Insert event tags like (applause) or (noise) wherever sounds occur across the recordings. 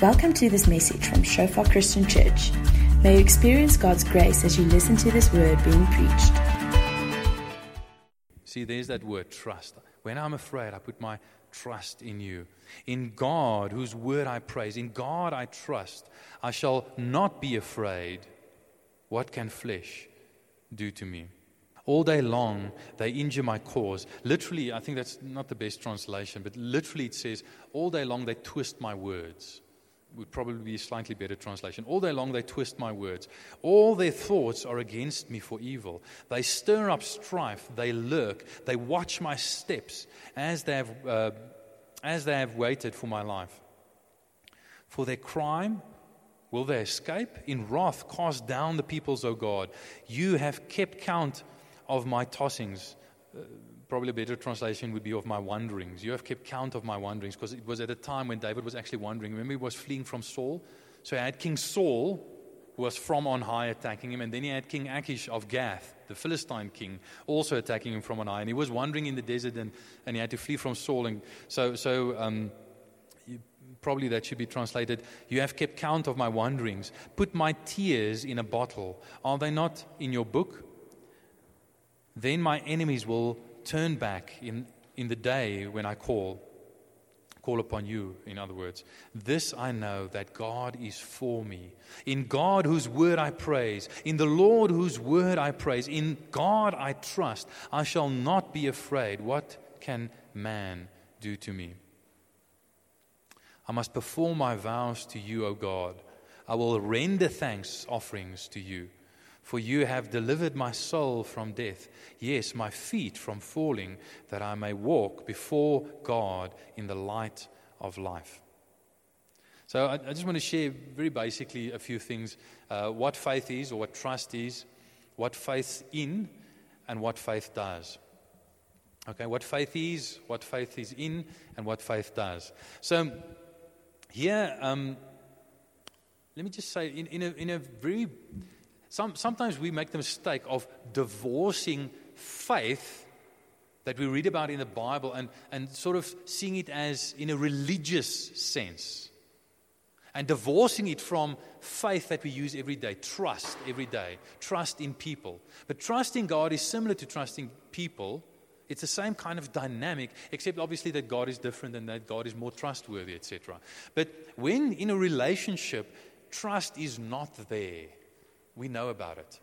Welcome to this message from Shofar Christian Church. May you experience God's grace as you listen to this word being preached. See, there's that word trust. When I'm afraid, I put my trust in you. In God, whose word I praise, in God I trust. I shall not be afraid. What can flesh do to me? All day long, they injure my cause. Literally, I think that's not the best translation, but literally it says, All day long, they twist my words. Would probably be a slightly better translation. All day long, they twist my words. All their thoughts are against me for evil. They stir up strife. They lurk. They watch my steps as they have, uh, as they have waited for my life. For their crime, will they escape? In wrath, cast down the peoples, O God. You have kept count of my tossings. Uh, probably a better translation would be of my wanderings. You have kept count of my wanderings because it was at a time when David was actually wandering. Remember, he was fleeing from Saul? So he had King Saul, who was from on high, attacking him, and then he had King Achish of Gath, the Philistine king, also attacking him from on high. And he was wandering in the desert and, and he had to flee from Saul. And so, so um, probably that should be translated You have kept count of my wanderings, put my tears in a bottle. Are they not in your book? Then my enemies will turn back in, in the day when I call, call upon you, in other words. This I know that God is for me. In God, whose word I praise, in the Lord, whose word I praise, in God I trust, I shall not be afraid. What can man do to me? I must perform my vows to you, O God. I will render thanks offerings to you. For you have delivered my soul from death, yes, my feet from falling, that I may walk before God in the light of life. So, I, I just want to share very basically a few things uh, what faith is, or what trust is, what faith in, and what faith does. Okay, what faith is, what faith is in, and what faith does. So, here, um, let me just say, in, in, a, in a very some, sometimes we make the mistake of divorcing faith that we read about in the Bible and, and sort of seeing it as in a religious sense and divorcing it from faith that we use every day, trust every day, trust in people. But trusting God is similar to trusting people. It's the same kind of dynamic, except obviously that God is different and that God is more trustworthy, etc. But when in a relationship, trust is not there, we know about it.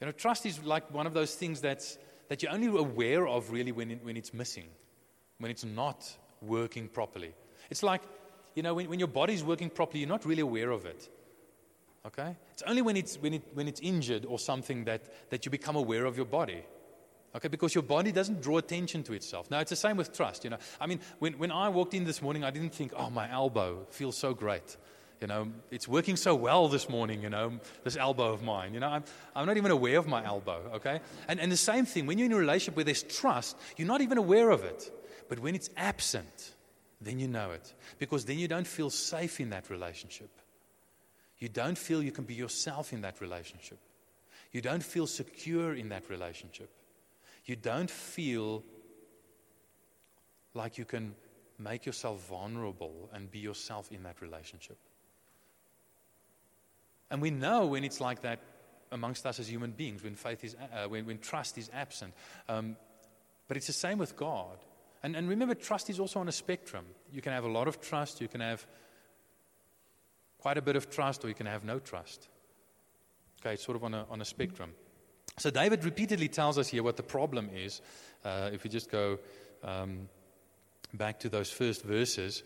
You know, trust is like one of those things that's, that you're only aware of really when, it, when it's missing, when it's not working properly. It's like, you know, when, when your body's working properly, you're not really aware of it. Okay? It's only when it's, when it, when it's injured or something that, that you become aware of your body. Okay, because your body doesn't draw attention to itself. Now, it's the same with trust, you know. I mean, when, when I walked in this morning, I didn't think, oh, my elbow feels so great. You know, it's working so well this morning, you know, this elbow of mine. You know, I'm, I'm not even aware of my elbow, okay? And, and the same thing, when you're in a relationship where there's trust, you're not even aware of it. But when it's absent, then you know it. Because then you don't feel safe in that relationship. You don't feel you can be yourself in that relationship. You don't feel secure in that relationship. You don't feel like you can make yourself vulnerable and be yourself in that relationship. And we know when it's like that amongst us as human beings, when faith is, uh, when, when trust is absent. Um, but it's the same with God. And, and remember, trust is also on a spectrum. You can have a lot of trust, you can have quite a bit of trust, or you can have no trust. Okay, it's sort of on a, on a spectrum. So David repeatedly tells us here what the problem is. Uh, if we just go um, back to those first verses,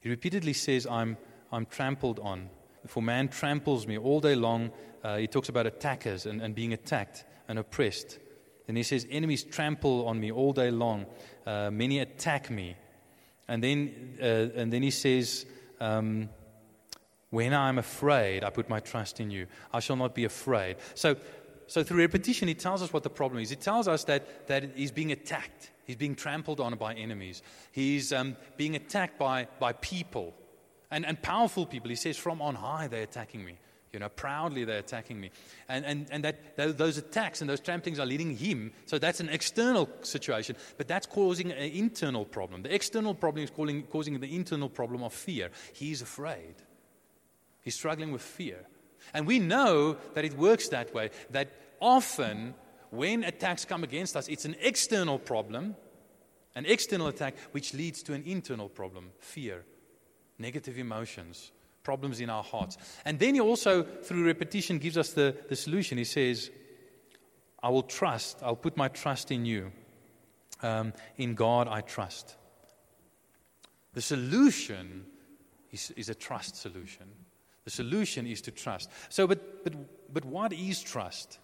he repeatedly says, I'm, I'm trampled on for man tramples me all day long. Uh, he talks about attackers and, and being attacked and oppressed. And he says, Enemies trample on me all day long. Uh, many attack me. And then, uh, and then he says, um, When I am afraid, I put my trust in you. I shall not be afraid. So, so through repetition, he tells us what the problem is. He tells us that, that he's being attacked, he's being trampled on by enemies, he's um, being attacked by, by people and, and powerful people. He says, From on high, they're attacking me. You know, proudly they're attacking me. And, and, and that, those attacks and those tramplings are leading him. So that's an external situation, but that's causing an internal problem. The external problem is causing, causing the internal problem of fear. He's afraid, he's struggling with fear. And we know that it works that way, that often when attacks come against us, it's an external problem, an external attack, which leads to an internal problem fear, negative emotions problems in our hearts. And then he also, through repetition, gives us the, the solution. He says, I will trust, I'll put my trust in you. Um, in God I trust. The solution is, is a trust solution. The solution is to trust. So, but, but, but what is trust?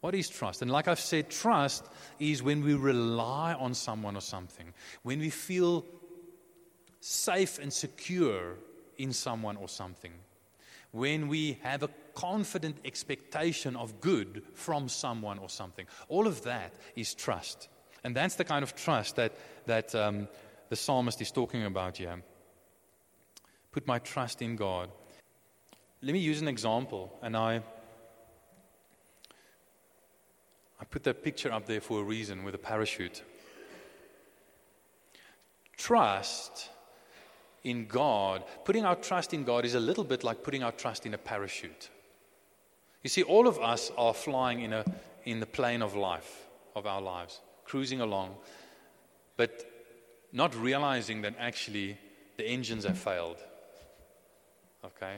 What is trust? And like I've said, trust is when we rely on someone or something, when we feel safe and secure in someone or something, when we have a confident expectation of good from someone or something, all of that is trust. And that's the kind of trust that, that um, the psalmist is talking about here. Put my trust in God. Let me use an example, and I, I put that picture up there for a reason with a parachute. Trust in God, putting our trust in God is a little bit like putting our trust in a parachute. You see, all of us are flying in, a, in the plane of life, of our lives, cruising along, but not realizing that actually the engines have failed. Okay?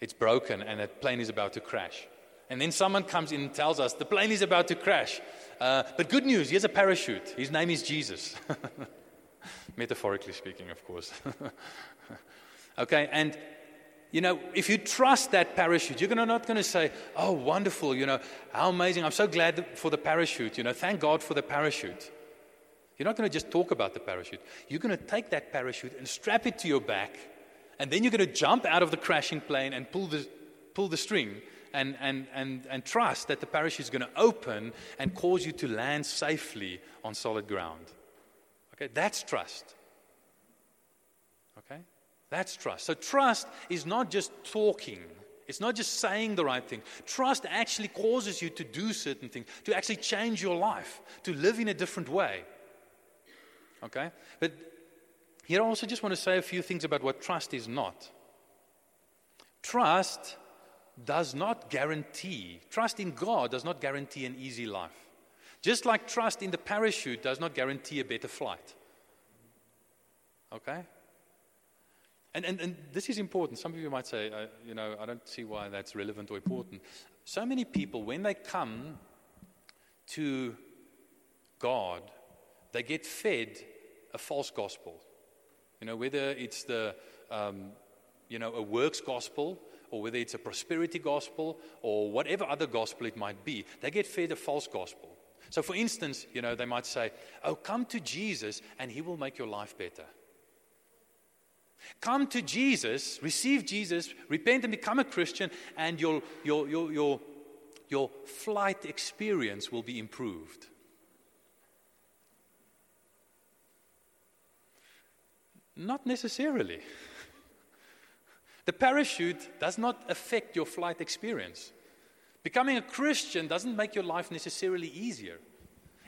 It's broken and that plane is about to crash. And then someone comes in and tells us the plane is about to crash. Uh, but good news, he has a parachute. His name is Jesus. (laughs) Metaphorically speaking, of course. (laughs) okay, and you know, if you trust that parachute, you're not going to say, Oh, wonderful, you know, how amazing. I'm so glad for the parachute. You know, thank God for the parachute. You're not going to just talk about the parachute. You're going to take that parachute and strap it to your back, and then you're going to jump out of the crashing plane and pull the, pull the string and, and, and, and trust that the parachute is going to open and cause you to land safely on solid ground. Okay, that's trust. Okay? That's trust. So trust is not just talking. It's not just saying the right thing. Trust actually causes you to do certain things, to actually change your life, to live in a different way. Okay? But here I also just want to say a few things about what trust is not. Trust does not guarantee, trust in God does not guarantee an easy life. Just like trust in the parachute does not guarantee a better flight. Okay? And, and, and this is important. Some of you might say, uh, you know, I don't see why that's relevant or important. So many people, when they come to God, they get fed a false gospel. You know, whether it's the, um, you know, a works gospel or whether it's a prosperity gospel or whatever other gospel it might be, they get fed a false gospel. So, for instance, you know, they might say, Oh, come to Jesus and he will make your life better. Come to Jesus, receive Jesus, repent and become a Christian, and your, your, your, your, your flight experience will be improved. Not necessarily. (laughs) The parachute does not affect your flight experience. Becoming a Christian doesn't make your life necessarily easier.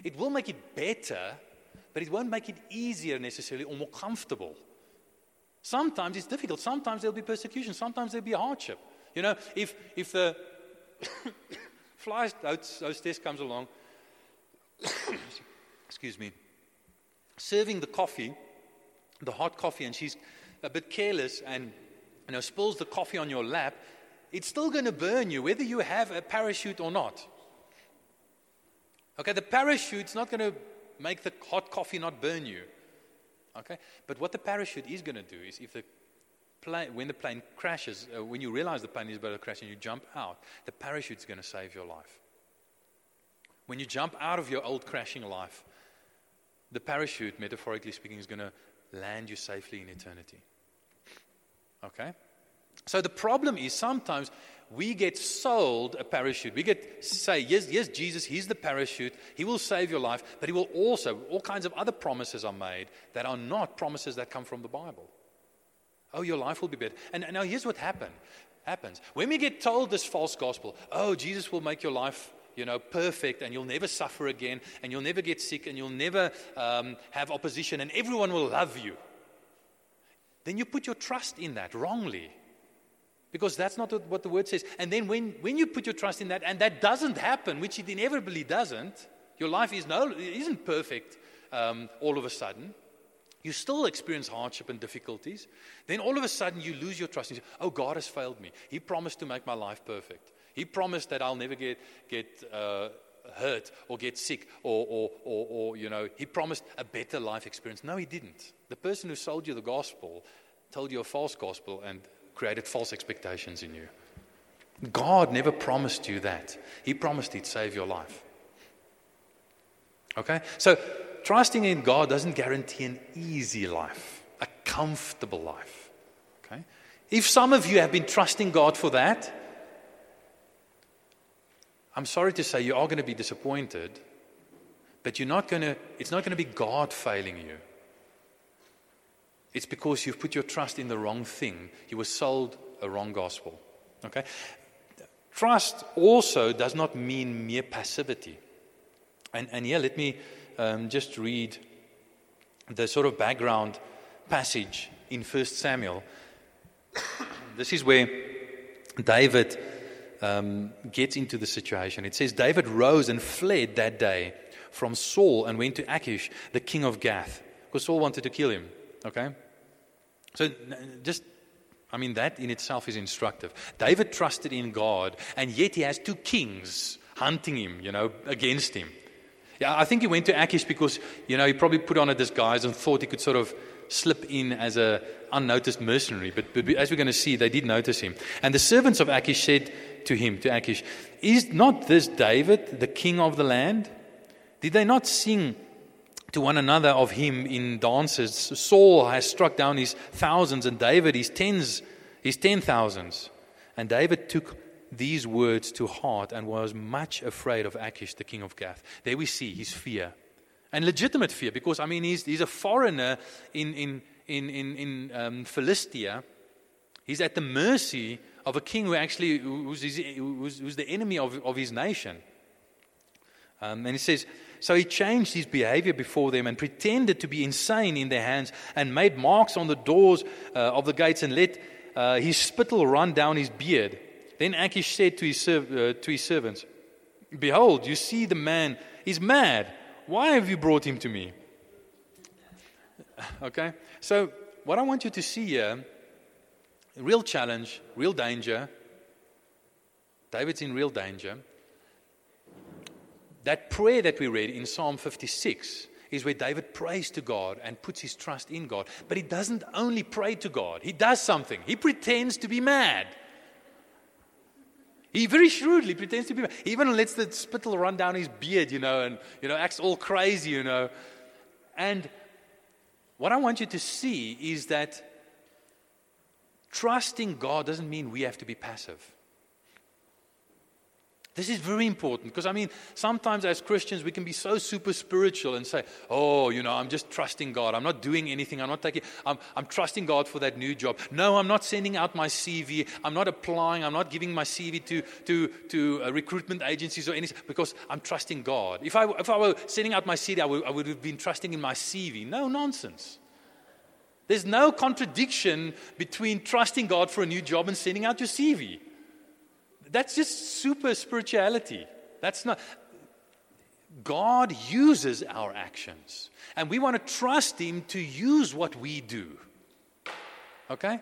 It will make it better, but it won't make it easier necessarily or more comfortable. Sometimes it's difficult. Sometimes there'll be persecution. Sometimes there'll be hardship. You know, if, if the (coughs) fly hostess comes along, (coughs) excuse me, serving the coffee, the hot coffee, and she's a bit careless and you know, spills the coffee on your lap, it's still going to burn you whether you have a parachute or not. Okay, the parachute's not going to make the hot coffee not burn you. Okay, but what the parachute is going to do is if the plane, when the plane crashes, uh, when you realize the plane is about to crash and you jump out, the parachute's going to save your life. When you jump out of your old crashing life, the parachute, metaphorically speaking, is going to land you safely in eternity. Okay? So the problem is sometimes we get sold a parachute. We get say, yes, yes, Jesus, he's the parachute. He will save your life, but he will also, all kinds of other promises are made that are not promises that come from the Bible. Oh, your life will be better. And now here's what happen, happens. When we get told this false gospel, oh, Jesus will make your life you know, perfect, and you'll never suffer again, and you'll never get sick, and you'll never um, have opposition, and everyone will love you. Then you put your trust in that wrongly. Because that's not what the word says. And then when, when you put your trust in that, and that doesn't happen, which it inevitably doesn't, your life is no, isn't perfect um, all of a sudden. You still experience hardship and difficulties. Then all of a sudden you lose your trust. You say, oh, God has failed me. He promised to make my life perfect. He promised that I'll never get, get uh, hurt or get sick or, or, or, or, you know, he promised a better life experience. No, he didn't. The person who sold you the gospel told you a false gospel and created false expectations in you. God never promised you that. He promised he'd save your life. Okay? So, trusting in God doesn't guarantee an easy life, a comfortable life. Okay? If some of you have been trusting God for that, I'm sorry to say you are going to be disappointed, but you're not going to, it's not going to be God failing you. It's because you've put your trust in the wrong thing. You were sold a wrong gospel. Okay? Trust also does not mean mere passivity. And, and here, let me um, just read the sort of background passage in 1 Samuel. (coughs) this is where David um, gets into the situation. It says David rose and fled that day from Saul and went to Achish, the king of Gath, because Saul wanted to kill him. Okay? So just, I mean, that in itself is instructive. David trusted in God, and yet he has two kings hunting him, you know, against him. Yeah, I think he went to Achish because, you know, he probably put on a disguise and thought he could sort of slip in as a unnoticed mercenary. But, but as we're going to see, they did notice him. And the servants of Achish said to him, to Achish, Is not this David, the king of the land? Did they not sing to one another of him in dances? Saul has struck down his thousands, and David his tens, his ten thousands. And David took these words to heart and was much afraid of Achish, the king of Gath. There we see his fear. And legitimate fear, because, I mean, he's, he's a foreigner in, in, in, in, in um, Philistia. He's at the mercy of a king who actually who's, who's, who's the enemy of, of his nation. Um, and he says, So he changed his behavior before them and pretended to be insane in their hands and made marks on the doors uh, of the gates and let uh, his spittle run down his beard. Then Achish said to his, uh, to his servants, Behold, you see the man, he's mad. Why have you brought him to me? (laughs) Okay? So, what I want you to see here real challenge, real danger. David's in real danger. That prayer that we read in Psalm 56 is where David prays to God and puts his trust in God. But he doesn't only pray to God, he does something. He pretends to be mad. He very shrewdly pretends to be mad. He even lets the spittle run down his beard, you know, and you know, acts all crazy, you know. And what I want you to see is that trusting God doesn't mean we have to be passive. This is very important because I mean, sometimes as Christians, we can be so super spiritual and say, Oh, you know, I'm just trusting God. I'm not doing anything. I'm not taking, I'm, I'm trusting God for that new job. No, I'm not sending out my CV. I'm not applying. I'm not giving my CV to, to, to uh, recruitment agencies or anything because I'm trusting God. If I, if I were sending out my CV, I would, I would have been trusting in my CV. No nonsense. There's no contradiction between trusting God for a new job and sending out your CV. That's just super spirituality. That's not. God uses our actions, and we want to trust Him to use what we do. Okay?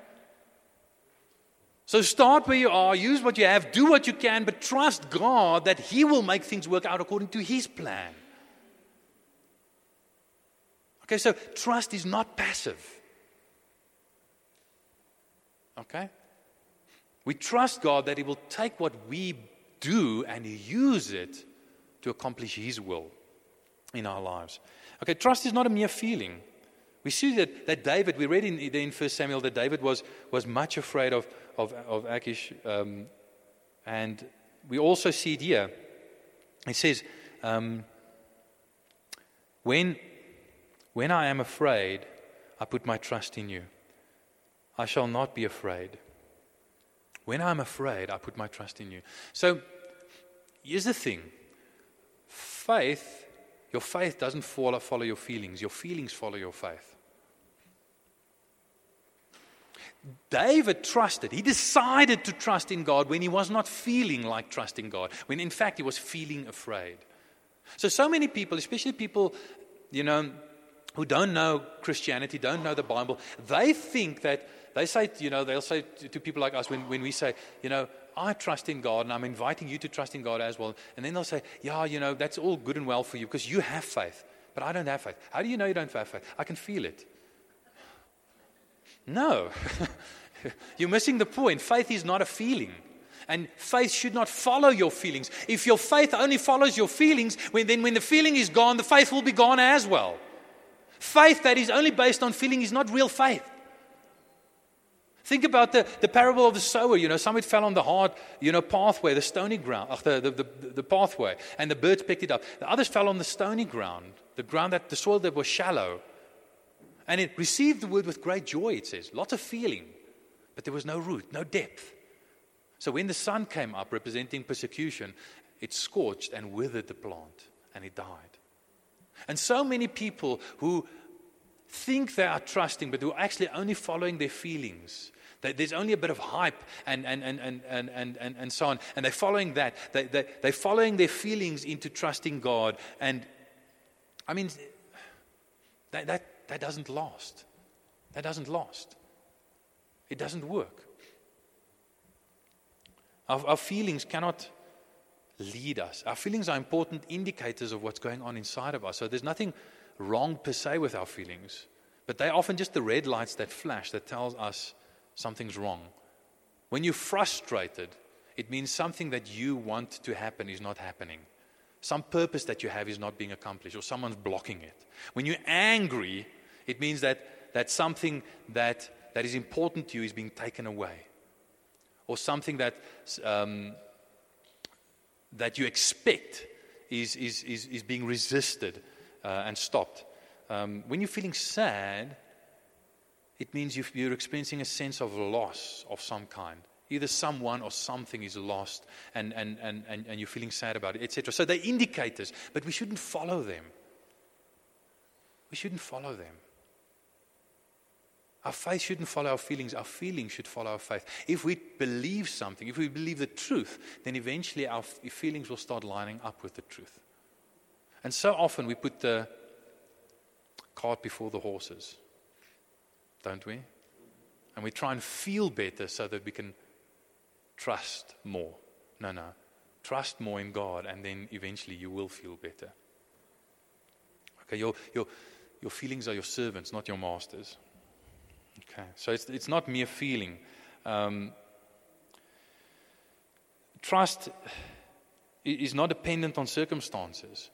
So start where you are, use what you have, do what you can, but trust God that He will make things work out according to His plan. Okay, so trust is not passive. Okay? We trust God that He will take what we do and use it to accomplish His will in our lives. Okay, trust is not a mere feeling. We see that, that David, we read in, in 1 Samuel that David was, was much afraid of, of, of Achish. Um, and we also see it here. It says, um, when, when I am afraid, I put my trust in you. I shall not be afraid. When I'm afraid, I put my trust in you. So here's the thing faith, your faith doesn't follow, follow your feelings, your feelings follow your faith. David trusted. He decided to trust in God when he was not feeling like trusting God, when in fact he was feeling afraid. So, so many people, especially people, you know, who don't know Christianity, don't know the Bible, they think that, they say, you know, they'll say to, to people like us when, when we say, you know, I trust in God and I'm inviting you to trust in God as well. And then they'll say, yeah, you know, that's all good and well for you because you have faith, but I don't have faith. How do you know you don't have faith? I can feel it. No. (laughs) You're missing the point. Faith is not a feeling. And faith should not follow your feelings. If your faith only follows your feelings, when, then when the feeling is gone, the faith will be gone as well. Faith that is only based on feeling is not real faith. Think about the, the parable of the sower. You know, some it fell on the hard, you know, pathway, the stony ground, uh, the, the, the, the pathway, and the birds picked it up. The others fell on the stony ground, the ground that the soil that was shallow. And it received the word with great joy, it says. Lots of feeling, but there was no root, no depth. So when the sun came up, representing persecution, it scorched and withered the plant, and it died. And so many people who think they are trusting, but who are actually only following their feelings. There's only a bit of hype and, and, and, and, and, and, and, so on. And they're following that. They, they, they're following their feelings into trusting God. And I mean, that, that, that doesn't last. That doesn't last. It doesn't work. Our, our feelings cannot lead us. Our feelings are important indicators of what's going on inside of us. So there's nothing wrong per se with our feelings, but they're often just the red lights that flash that tells us something's wrong. When you're frustrated, it means something that you want to happen is not happening. Some purpose that you have is not being accomplished, or someone's blocking it. When you're angry, it means that, that something that, that is important to you is being taken away. Or something that, um, that you expect is, is, is, is being resisted uh, and stopped. Um, when you're feeling sad, it means you're experiencing a sense of loss of some kind. Either someone or something is lost and, and, and, and, and you're feeling sad about it, etc. So they indicate this, but we shouldn't follow them. We shouldn't follow them. Our faith shouldn't follow our feelings. Our feelings should follow our faith. If we believe something, if we believe the truth, then eventually our feelings will start lining up with the truth. And so often we put the cart before the horses, don't we? And we try and feel better so that we can trust more. No, no. Trust more in God, and then eventually you will feel better. Okay, your, your, your feelings are your servants, not your masters. Okay, so it's, it's not mere feeling. Um, trust is not dependent on circumstances.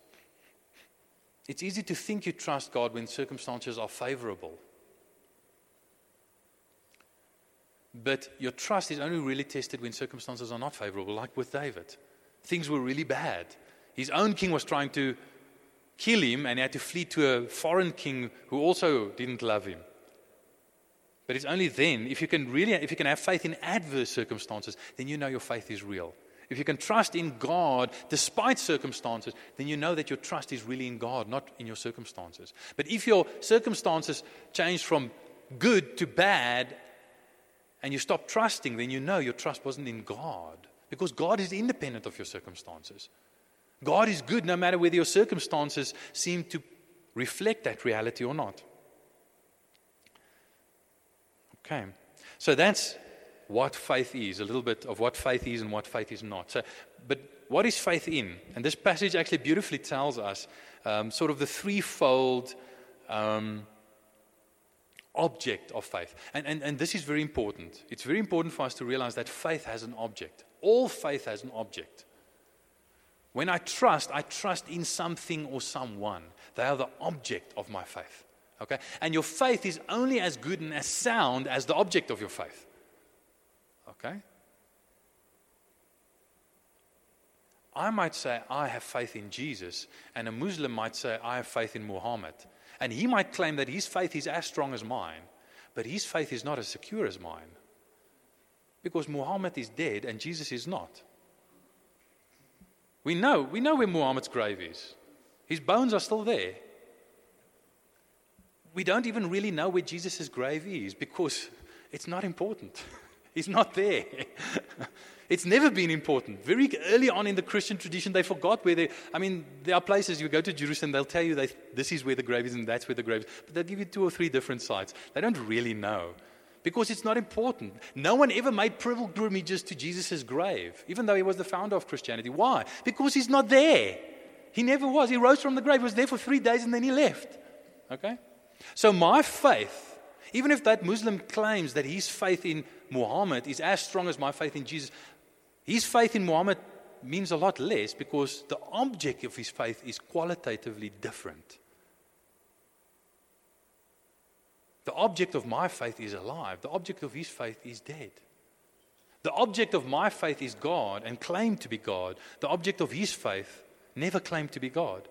It's easy to think you trust God when circumstances are favorable. But your trust is only really tested when circumstances are not favorable, like with David. Things were really bad. His own king was trying to kill him, and he had to flee to a foreign king who also didn't love him. But it's only then, if you can really, if you can have faith in adverse circumstances, then you know your faith is real. If you can trust in God despite circumstances, then you know that your trust is really in God, not in your circumstances. But if your circumstances change from good to bad and you stop trusting, then you know your trust wasn't in God. Because God is independent of your circumstances. God is good no matter whether your circumstances seem to reflect that reality or not. Okay. So that's what faith is, a little bit of what faith is and what faith is not. So, but what is faith in? And this passage actually beautifully tells us um, sort of the threefold um, object of faith. And, and, and this is very important. It's very important for us to realize that faith has an object. All faith has an object. When I trust, I trust in something or someone. They are the object of my faith. Okay? And your faith is only as good and as sound as the object of your faith. Okay? I might say, I have faith in Jesus, and a Muslim might say, I have faith in Muhammad. And he might claim that his faith is as strong as mine. But his faith is not as secure as mine. Because Muhammad is dead and Jesus is not. We know, we know where Muhammad's grave is. His bones are still there. We don't even really know where Jesus' grave is because it's not important. (laughs) He's not there. (laughs) it's never been important. Very early on in the Christian tradition, they forgot where they. I mean, there are places you go to Jerusalem, they'll tell you this is where the grave is and that's where the grave is. But they'll give you two or three different sites. They don't really know because it's not important. No one ever made pilgrimages to Jesus' grave, even though he was the founder of Christianity. Why? Because he's not there. He never was. He rose from the grave, was there for three days, and then he left. Okay? So my faith even if that Muslim claims that his faith in Muhammad is as strong as my faith in Jesus, his faith in Muhammad means a lot less because the object of his faith is qualitatively different. The object of my faith is alive, the object of his faith is dead. The object of my faith is God and claimed to be God. The object of his faith never claimed to be God.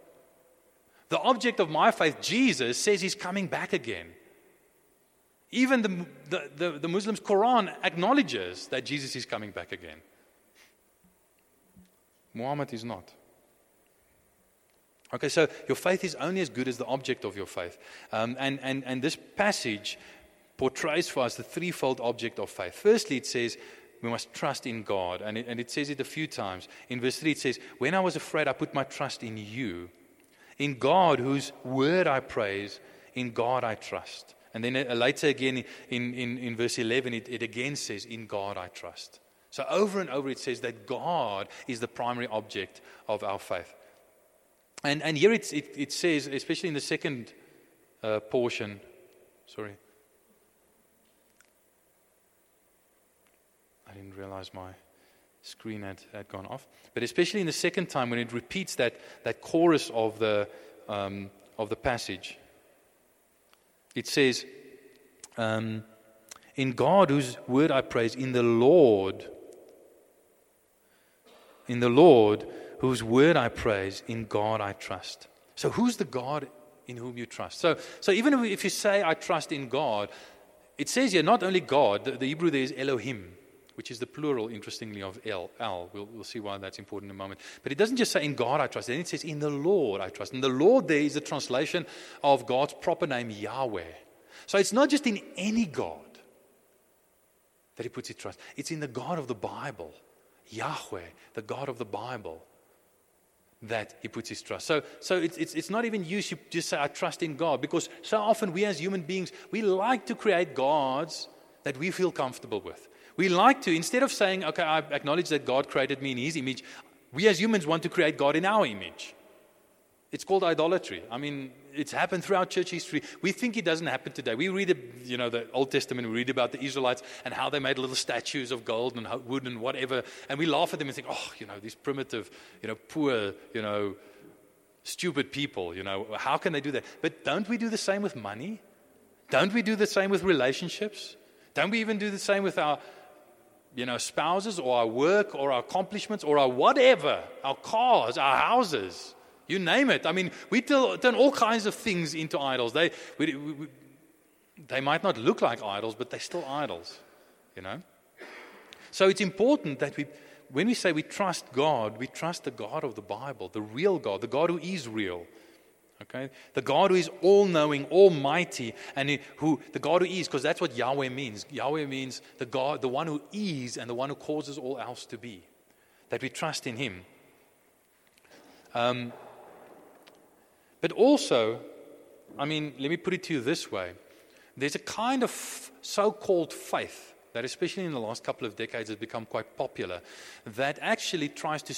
The object of my faith, Jesus, says he's coming back again. Even the, the, the, the Muslims' Quran acknowledges that Jesus is coming back again. Muhammad is not. Okay, so your faith is only as good as the object of your faith. Um, and, and, and this passage portrays for us the threefold object of faith. Firstly, it says we must trust in God. And it, and it says it a few times. In verse 3, it says, When I was afraid, I put my trust in you. In God, whose word I praise, in God I trust. And then later again in, in, in verse 11, it, it again says, In God I trust. So over and over it says that God is the primary object of our faith. And, and here it, it, it says, especially in the second uh, portion, sorry. I didn't realize my screen had, had gone off. But especially in the second time when it repeats that, that chorus of the, um, of the passage, it says, um, In God, whose word I praise, in the Lord, in the Lord, whose word I praise, in God I trust. So, who's the God in whom you trust? So, so even if you say, I trust in God, it says here not only God, the, the Hebrew there is Elohim which is the plural, interestingly, of El. El. We'll, we'll see why that's important in a moment. But it doesn't just say, in God I trust. Then it says, in the Lord I trust. And the Lord there is a translation of God's proper name, Yahweh. So it's not just in any God that he puts his trust. It's in the God of the Bible, Yahweh, the God of the Bible, that he puts his trust. So, so it's, it's, it's not even use you just say, I trust in God, because so often we as human beings, we like to create gods that we feel comfortable with. We like to, instead of saying, okay, I acknowledge that God created me in his image, we as humans want to create God in our image. It's called idolatry. I mean, it's happened throughout church history. We think it doesn't happen today. We read, you know, the Old Testament, we read about the Israelites and how they made little statues of gold and wood and whatever, and we laugh at them and think, oh, you know, these primitive, you know, poor, you know, stupid people, you know, how can they do that? But don't we do the same with money? Don't we do the same with relationships? Don't we even do the same with our you know, spouses or our work or our accomplishments or our whatever, our cars, our houses, you name it. I mean, we turn all kinds of things into idols. They, we, we, they might not look like idols, but they're still idols, you know. So it's important that we, when we say we trust God, we trust the God of the Bible, the real God, the God who is real. Okay? The God who is all knowing, almighty, and who the God who is, because that's what Yahweh means. Yahweh means the God, the one who is and the one who causes all else to be. That we trust in Him. Um, but also, I mean, let me put it to you this way there's a kind of so called faith that, especially in the last couple of decades, has become quite popular that actually tries to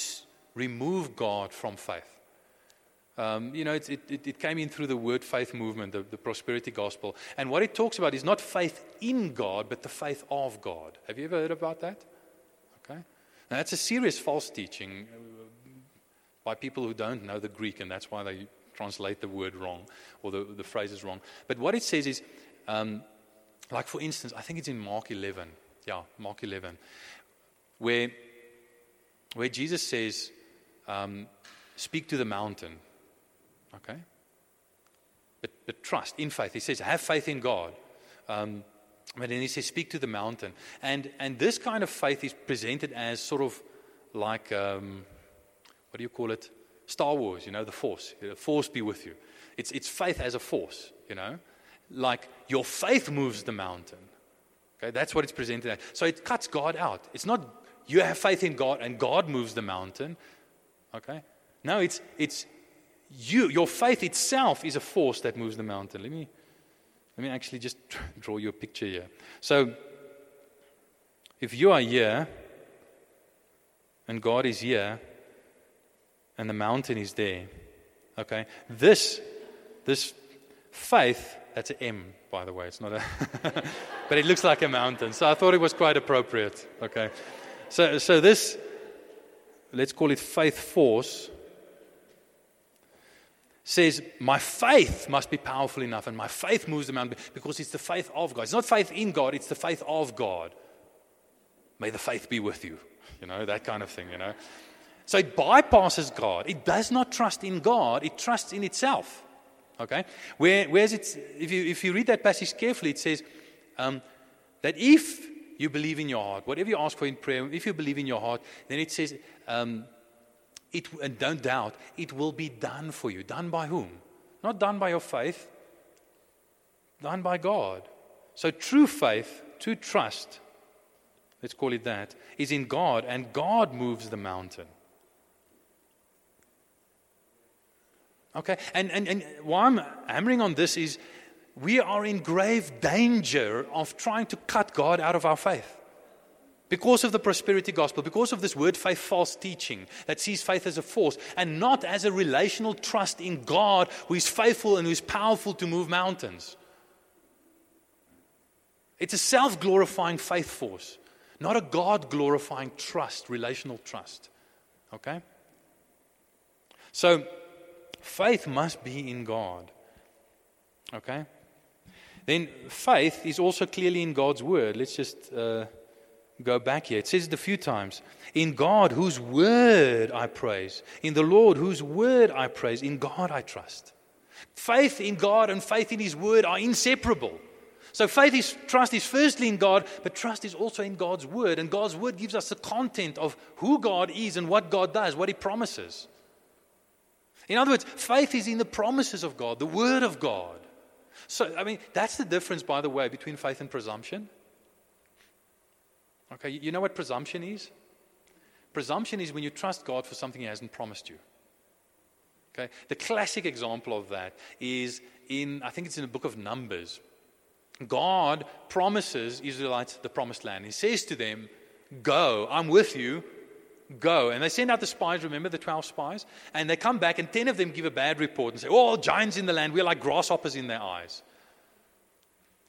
remove God from faith. Um, you know, it, it, it, came in through the word faith movement, the, the, prosperity gospel. And what it talks about is not faith in God, but the faith of God. Have you ever heard about that? Okay. Now, that's a serious false teaching uh, by people who don't know the Greek, and that's why they translate the word wrong or the, the phrase is wrong. But what it says is, um, like for instance, I think it's in Mark 11. Yeah, Mark 11, where, where Jesus says, um, Speak to the mountain. Okay? But, but trust in faith. He says, have faith in God. Um, But then he says, Speak to the mountain. And, and this kind of faith is presented as sort of like, um, what do you call it? Star Wars, you know, the force. The force be with you. It's, it's faith as a force, you know. Like your faith moves the mountain. Okay, that's what it's presented as. So it cuts God out. It's not you have faith in God and God moves the mountain. Okay? No, it's, it's you. Your faith itself is a force that moves the mountain. Let me, let me actually just (laughs) draw you a picture here. So, if you are here and God is here and the mountain is there, okay, this, this faith, that's an M, by the way, it's not a, (laughs) but it looks like a mountain. So I thought it was quite appropriate, okay. So, so this, let's call it faith force, says, My faith must be powerful enough, and my faith moves the mountain because it's the faith of God. It's not faith in God, it's the faith of God. May the faith be with you. You know, that kind of thing, you know. So it bypasses God. It does not trust in God, it trusts in itself. Okay? Where, where's it? If you, if you read that passage carefully, it says um, that if you believe in your heart, whatever you ask for in prayer, if you believe in your heart, then it says, um, it, uh, and don't doubt, it will be done for you. Done by whom? Not done by your faith, done by God. So true faith, true trust, let's call it that, is in God, and God moves the mountain. Okay? And, and, and why I'm hammering on this is we are in grave danger of trying to cut God out of our faith. Because of the prosperity gospel, because of this word faith false teaching that sees faith as a force and not as a relational trust in God who is faithful and who is powerful to move mountains. It's a self glorifying faith force, not a God glorifying trust, relational trust. Okay? So, faith must be in God. Okay? Then faith is also clearly in God's word. Let's just uh, go back here. It says it a few times. In God, whose word I praise. In the Lord, whose word I praise. In God I trust. Faith in God and faith in His word are inseparable. So faith is trust is firstly in God, but trust is also in God's word. And God's word gives us the content of who God is and what God does, what He promises. In other words, faith is in the promises of God, the word of God. So, I mean, that's the difference, by the way, between faith and presumption. Okay, you know what presumption is? Presumption is when you trust God for something He hasn't promised you. Okay, the classic example of that is in, I think it's in the book of Numbers. God promises Israelites the promised land. He says to them, Go, I'm with you, go. And they send out the spies, remember the 12 spies? And they come back, and 10 of them give a bad report and say, Oh, giants in the land, we're like grasshoppers in their eyes.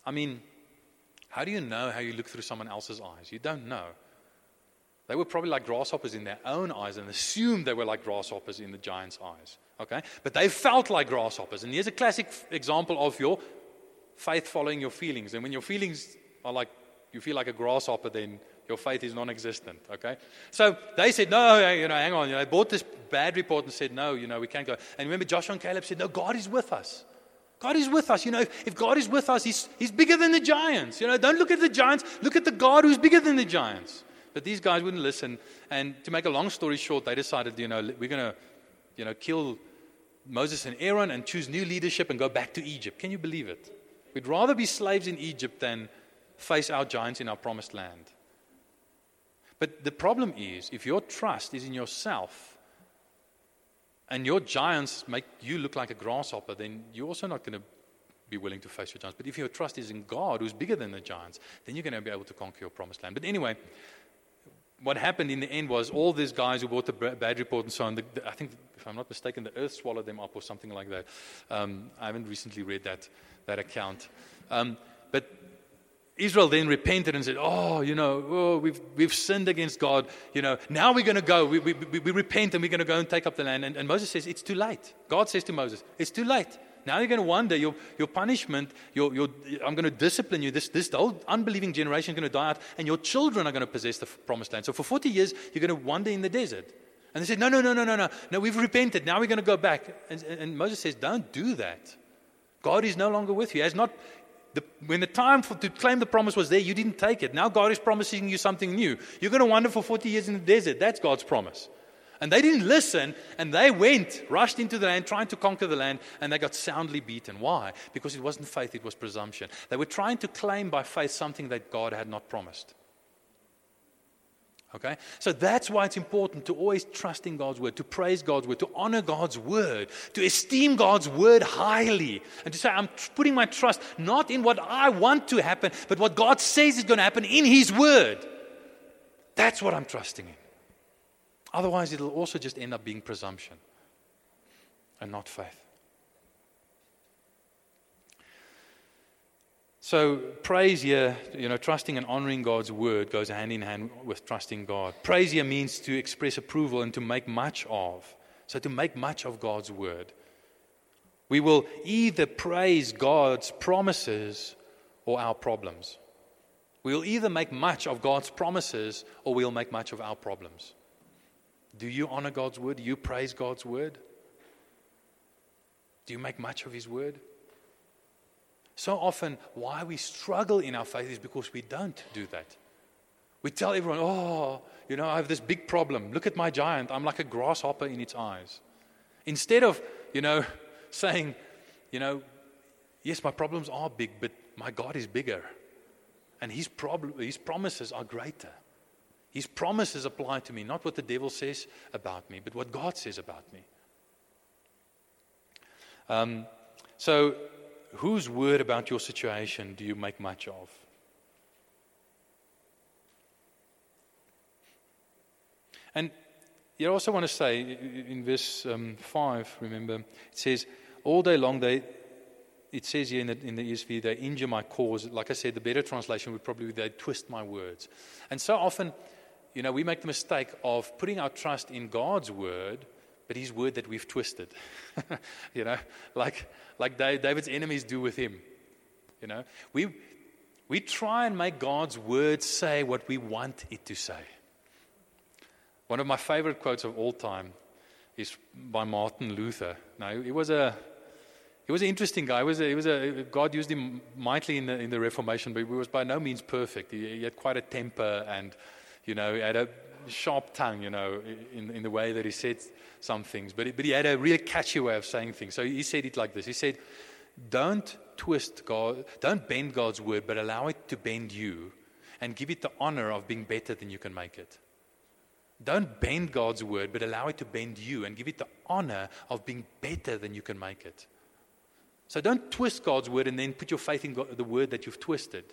I mean, how do you know how you look through someone else's eyes? You don't know. They were probably like grasshoppers in their own eyes and assumed they were like grasshoppers in the giant's eyes. Okay? But they felt like grasshoppers. And here's a classic example of your faith following your feelings. And when your feelings are like you feel like a grasshopper, then your faith is non existent, okay? So they said, no, you know, hang on. You know, they bought this bad report and said, no, you know, we can't go. And remember, Joshua and Caleb said, no, God is with us. God is with us. You know, if, if God is with us, he's, he's bigger than the giants. You know, don't look at the giants, look at the God who's bigger than the giants. But these guys wouldn't listen. And to make a long story short, they decided, you know, we're going to, you know, kill Moses and Aaron and choose new leadership and go back to Egypt. Can you believe it? We'd rather be slaves in Egypt than face our giants in our promised land. But the problem is, if your trust is in yourself and your giants make you look like a grasshopper, then you're also not going to be willing to face your giants. But if your trust is in God, who's bigger than the giants, then you're going to be able to conquer your promised land. But anyway, what happened in the end was all these guys who bought the bad report and so on, the, the, I think, if I'm not mistaken, the earth swallowed them up or something like that. Um, I haven't recently read that, that account. Um, but Israel then repented and said, Oh, you know, oh, we've, we've sinned against God. You know, now we're going to go. We, we, we, we, repent and we're going to go and take up the land. And, and Moses says, It's too late. God says to Moses, It's too late. Now you're going to wonder your, your punishment. Your, your, I'm going to discipline you. This, this whole unbelieving generation is going to die out, and your children are going to possess the promised land. So for 40 years, you're going to wander in the desert. And they said, No, no, no, no, no, no. No, we've repented. Now we're going to go back. And, and Moses says, Don't do that. God is no longer with you. He has not the, when the time for, to claim the promise was there, you didn't take it. Now God is promising you something new. You're going to wander for 40 years in the desert. That's God's promise. And they didn't listen, and they went, rushed into the land, trying to conquer the land, and they got soundly beaten. Why? Because it wasn't faith, it was presumption. They were trying to claim by faith something that God had not promised. Okay? So that's why it's important to always trust in God's word, to praise God's word, to honor God's word, to esteem God's word highly, and to say, I'm putting my trust not in what I want to happen, but what God says is going to happen in His word. That's what I'm trusting in. Otherwise, it'll also just end up being presumption and not faith. So, praise here, you know, trusting and honoring God's word goes hand in hand with trusting God. Praise here means to express approval and to make much of. So, to make much of God's word. We will either praise God's promises or our problems. We'll either make much of God's promises or we'll make much of our problems. Do you honor God's word? Do you praise God's word? Do you make much of His word? So often, why we struggle in our faith is because we don't do that. We tell everyone, oh, you know, I have this big problem. Look at my giant. I'm like a grasshopper in its eyes. Instead of, you know, (laughs) saying, you know, yes, my problems are big, but my God is bigger. And his, prob- his promises are greater. His promises apply to me, not what the devil says about me, but what God says about me. Um, so whose word about your situation do you make much of? And you also want to say in verse um, 5, remember, it says, All day long they, it says here in the, in the ESV, they injure my cause. Like I said, the better translation would probably be they twist my words. And so often, you know, we make the mistake of putting our trust in God's word but his word that we've twisted. (laughs) you know, like, like David's enemies do with him. You know, we, we try and make God's word say what we want it to say. One of my favorite quotes of all time is by Martin Luther. Now, he was a he was an interesting guy. He was a, he was a, God used him mightily in the, in the Reformation, but he was by no means perfect. He, he had quite a temper and, you know, he had a sharp tongue, you know, in, in the way that he said some things. But, but he had a real catchy way of saying things. So he said it like this He said, Don't twist God, don't bend God's word, but allow it to bend you and give it the honor of being better than you can make it. Don't bend God's word, but allow it to bend you and give it the honor of being better than you can make it. So don't twist God's word and then put your faith in God, the word that you've twisted.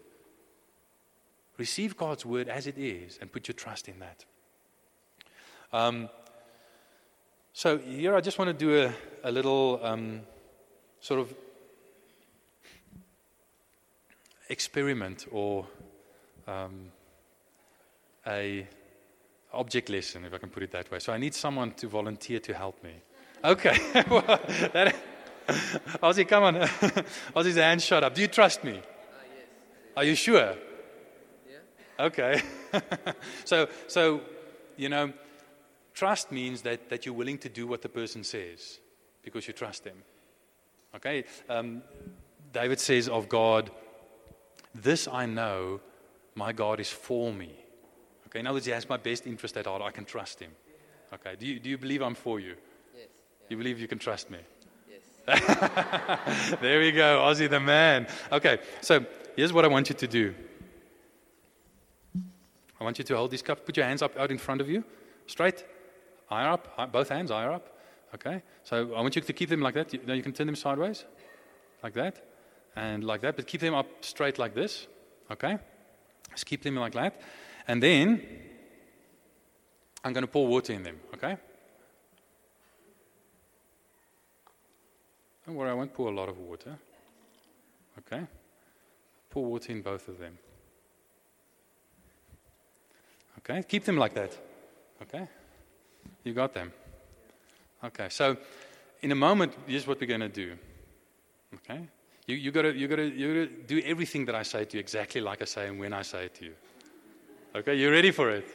Receive God's word as it is and put your trust in that. Um, so here I just want to do a, a little um, sort of experiment or um, a object lesson, if I can put it that way. So I need someone to volunteer to help me. Okay. (laughs) well, that, (laughs) Ozzy, come on. (laughs) Ozzy's hand shot up. Do you trust me? Uh, yes. Are you sure? Yeah. Okay. so, so, you know, Trust means that, that you're willing to do what the person says because you trust them. Okay? Um, David says of God, This I know, my God is for me. Okay, in other words, he has my best interest at heart. I can trust him. Okay, do you, do you believe I'm for you? Yes. Yeah. You believe you can trust me? Yes. (laughs) there we go, Ozzy the man. Okay, so here's what I want you to do. I want you to hold this cup, put your hands up out in front of you, straight. Higher up, both hands higher up. Okay? So I want you to keep them like that. You, now you can turn them sideways, like that, and like that, but keep them up straight like this. Okay? Just keep them like that. And then I'm going to pour water in them. Okay? Don't worry, I won't pour a lot of water. Okay? Pour water in both of them. Okay? Keep them like that. Okay? You got them? Okay, so in a moment, here's what we're going to do. Okay? You, you got you gotta, you gotta do everything that I say to you exactly like I say and when I say it to you. Okay, you ready for it?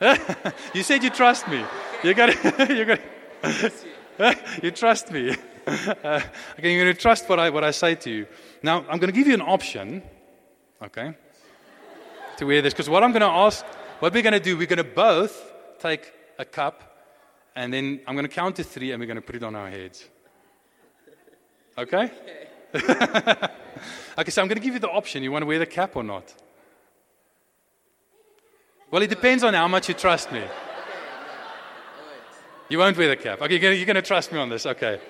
(laughs) you said you trust me. You got (laughs) you got (laughs) you trust me. uh, okay, you're going to trust what I, what I say to you. Now, I'm going to give you an option, okay, to wear this. Because what I'm going to ask, what we're going to do, we're going to both take a cup, and then I'm going to count to three, and we're going to put it on our heads. Okay? (laughs) okay, so I'm going to give you the option. You want to wear the cap or not? Well, it depends on how much you trust me. You won't wear the cap. Okay, you're going to trust me on this. Okay.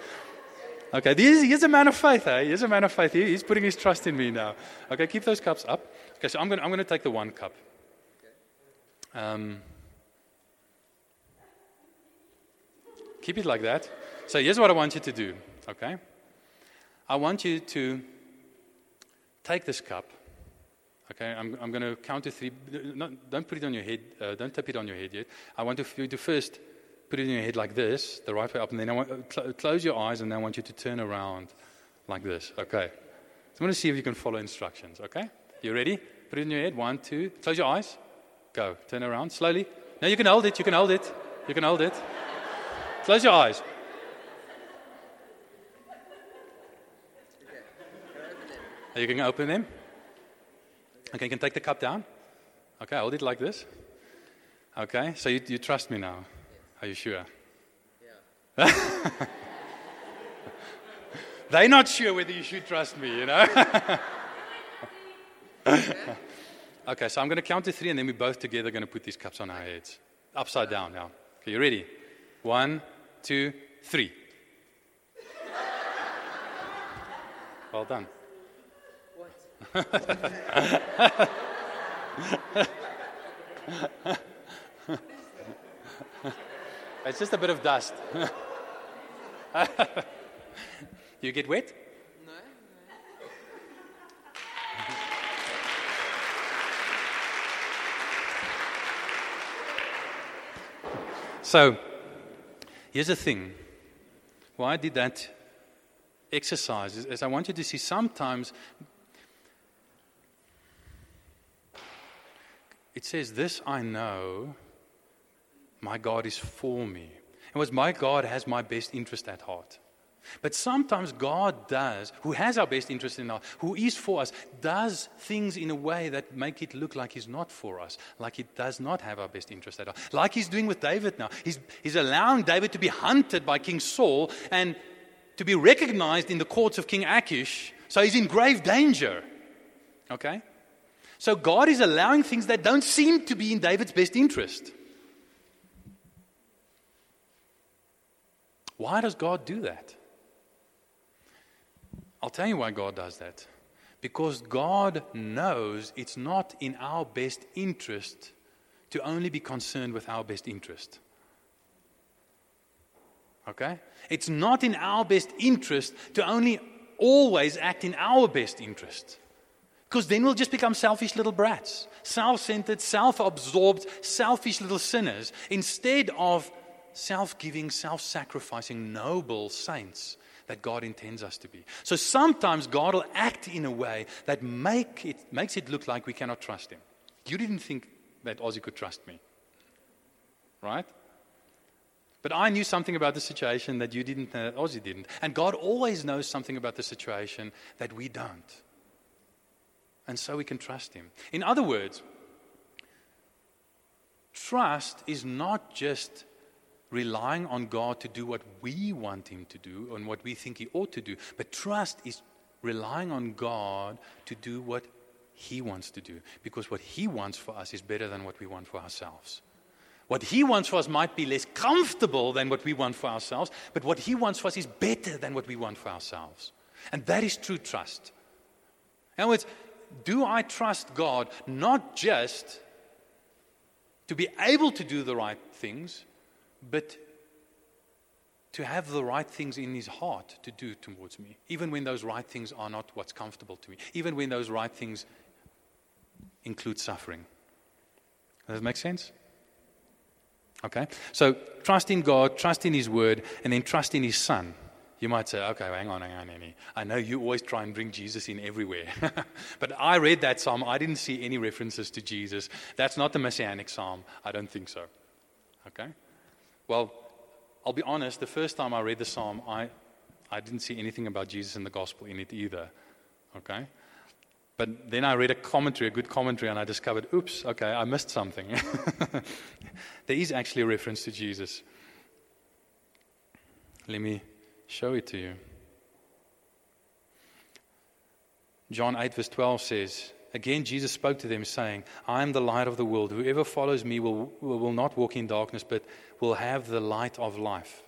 Okay, he's, he's a man of faith, eh? He's a man of faith. He, he's putting his trust in me now. Okay, keep those cups up. Okay, so I'm going to, I'm going to take the one cup. Um, keep it like that. So here's what I want you to do, okay? I want you to take this cup. Okay, I'm, I'm going to count to three. Not, don't put it on your head. Uh, don't tap it on your head yet. I want you to first put it in your head like this, the right way up, and then I want uh, cl- close your eyes, and then I want you to turn around like this. Okay. So I'm going to see if you can follow instructions. Okay. You ready? Put it in your head. One, two. Close your eyes. Go. Turn around slowly. Now you can hold it. You can hold it. You can hold it. Close your eyes. Are You going to open them. Okay, you can take the cup down. Okay, hold it like this. Okay, so you, you trust me now. Are you sure? (laughs) Yeah. They're not sure whether you should trust me, you know? (laughs) okay, so I'm going to count to three, and then we're both together going to put these cups on our heads. Upside down now. Okay, you ready? One, two, three. Well done. What? (laughs) It's just a bit of dust. (laughs) you get wet? No. so, here's the thing. Why I did that exercise is, is I want you to see sometimes it says, This I know my God is for me. And was my God has my best interest at heart. But sometimes God does, who has our best interest in heart, who is for us, does things in a way that make it look like He's not for us, like He does not have our best interest at all. Like He's doing with David now. He's, he's allowing David to be hunted by King Saul and to be recognized in the courts of King Achish. So he's in grave danger. Okay? So God is allowing things that don't seem to be in David's best interest. Why does God do that? I'll tell you why God does that. Because God knows it's not in our best interest to only be concerned with our best interest. Okay? It's not in our best interest to only always act in our best interest. Because then we'll just become selfish little brats, self centered, self absorbed, selfish little sinners, instead of self giving, self sacrificing, noble saints that God intends us to be. So sometimes God will act in a way that make it, makes it look like we cannot trust Him. You didn't think that Ozzy could trust me, right? But I knew something about the situation that you didn't, uh, Ozzy didn't. And God always knows something about the situation that we don't. And so we can trust Him. In other words, trust is not just relying on God to do what we want Him to do and what we think He ought to do. But trust is relying on God to do what He wants to do. Because what He wants for us is better than what we want for ourselves. What He wants for us might be less comfortable than what we want for ourselves, but what He wants for us is better than what we want for ourselves. And that is true trust. In other words, do I trust God not just to be able to do the right things, but to have the right things in his heart to do towards me, even when those right things are not what's comfortable to me, even when those right things include suffering. Does that make sense? Okay? So trust in God, trust in His Word, and then trust in His Son. You might say, okay, hang on, hang on, Annie. I know you always try and bring Jesus in everywhere. (laughs) but I read that psalm. I didn't see any references to Jesus. That's not the messianic psalm. I don't think so. Okay? Well, I'll be honest, the first time I read the psalm, I, I didn't see anything about Jesus in the gospel in it either. Okay? But then I read a commentary, a good commentary, and I discovered, oops, okay, I missed something. (laughs) there is actually a reference to Jesus. Let me show it to you. John 8, verse 12 says, Again, Jesus spoke to them, saying, I am the light of the world. Whoever follows me will, will not walk in darkness, but will have the light of life.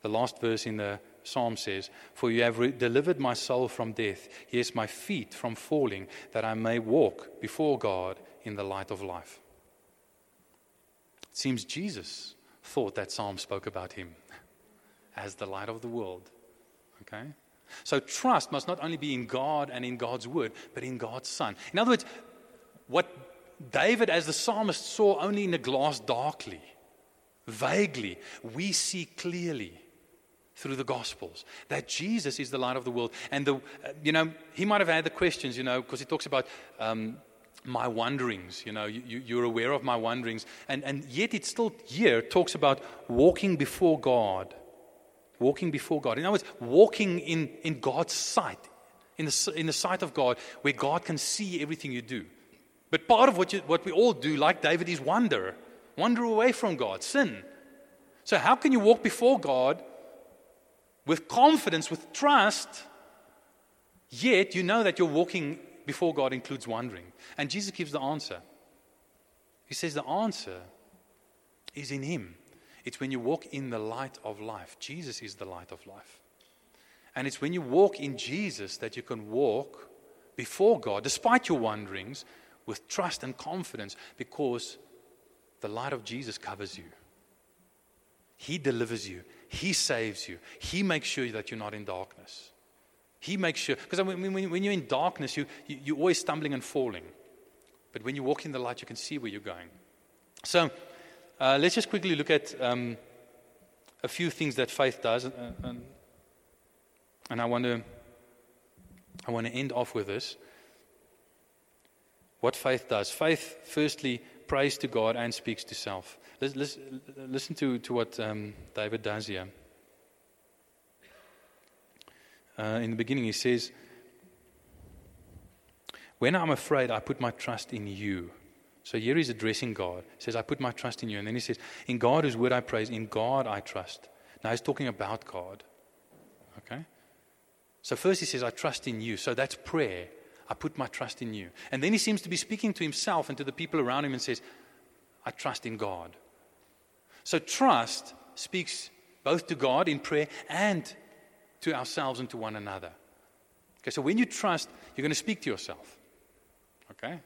The last verse in the psalm says, For you have re- delivered my soul from death, yes, my feet from falling, that I may walk before God in the light of life. It seems Jesus thought that psalm spoke about him (laughs) as the light of the world. Okay? So trust must not only be in God and in God's word, but in God's Son. In other words, what David, as the psalmist, saw only in a glass darkly, vaguely, we see clearly through the Gospels that Jesus is the light of the world. And, the, uh, you know, he might have had the questions, you know, because he talks about. Um, my wanderings, you know, you, you're aware of my wanderings. And, and yet, it still here talks about walking before God walking before God. In other words, walking in, in God's sight, in the, in the sight of God, where God can see everything you do. But part of what, you, what we all do, like David, is wander. Wander away from God, sin. So, how can you walk before God with confidence, with trust, yet you know that your walking before God includes wandering? And Jesus gives the answer. He says the answer is in Him. It's when you walk in the light of life. Jesus is the light of life. And it's when you walk in Jesus that you can walk before God, despite your wanderings, with trust and confidence because the light of Jesus covers you. He delivers you, He saves you, He makes sure that you're not in darkness. He makes sure, because when you're in darkness, you, you're always stumbling and falling. But when you walk in the light, you can see where you're going. So, uh, let's just quickly look at um, a few things that faith does. Uh, and, and I want to I want to end off with this. What faith does. Faith, firstly, prays to God and speaks to self. Listen, listen to, to what um, David does here. Uh, in the beginning, he says, When I'm afraid, I put my trust in you. So here he's addressing God. He says, I put my trust in you. And then he says, In God whose word I praise, in God I trust. Now he's talking about God. Okay? So first he says, I trust in you. So that's prayer. I put my trust in you. And then he seems to be speaking to himself and to the people around him and says, I trust in God. So trust speaks both to God in prayer and to ourselves and to one another. Okay, so when you trust, you're going to speak to yourself. Okay?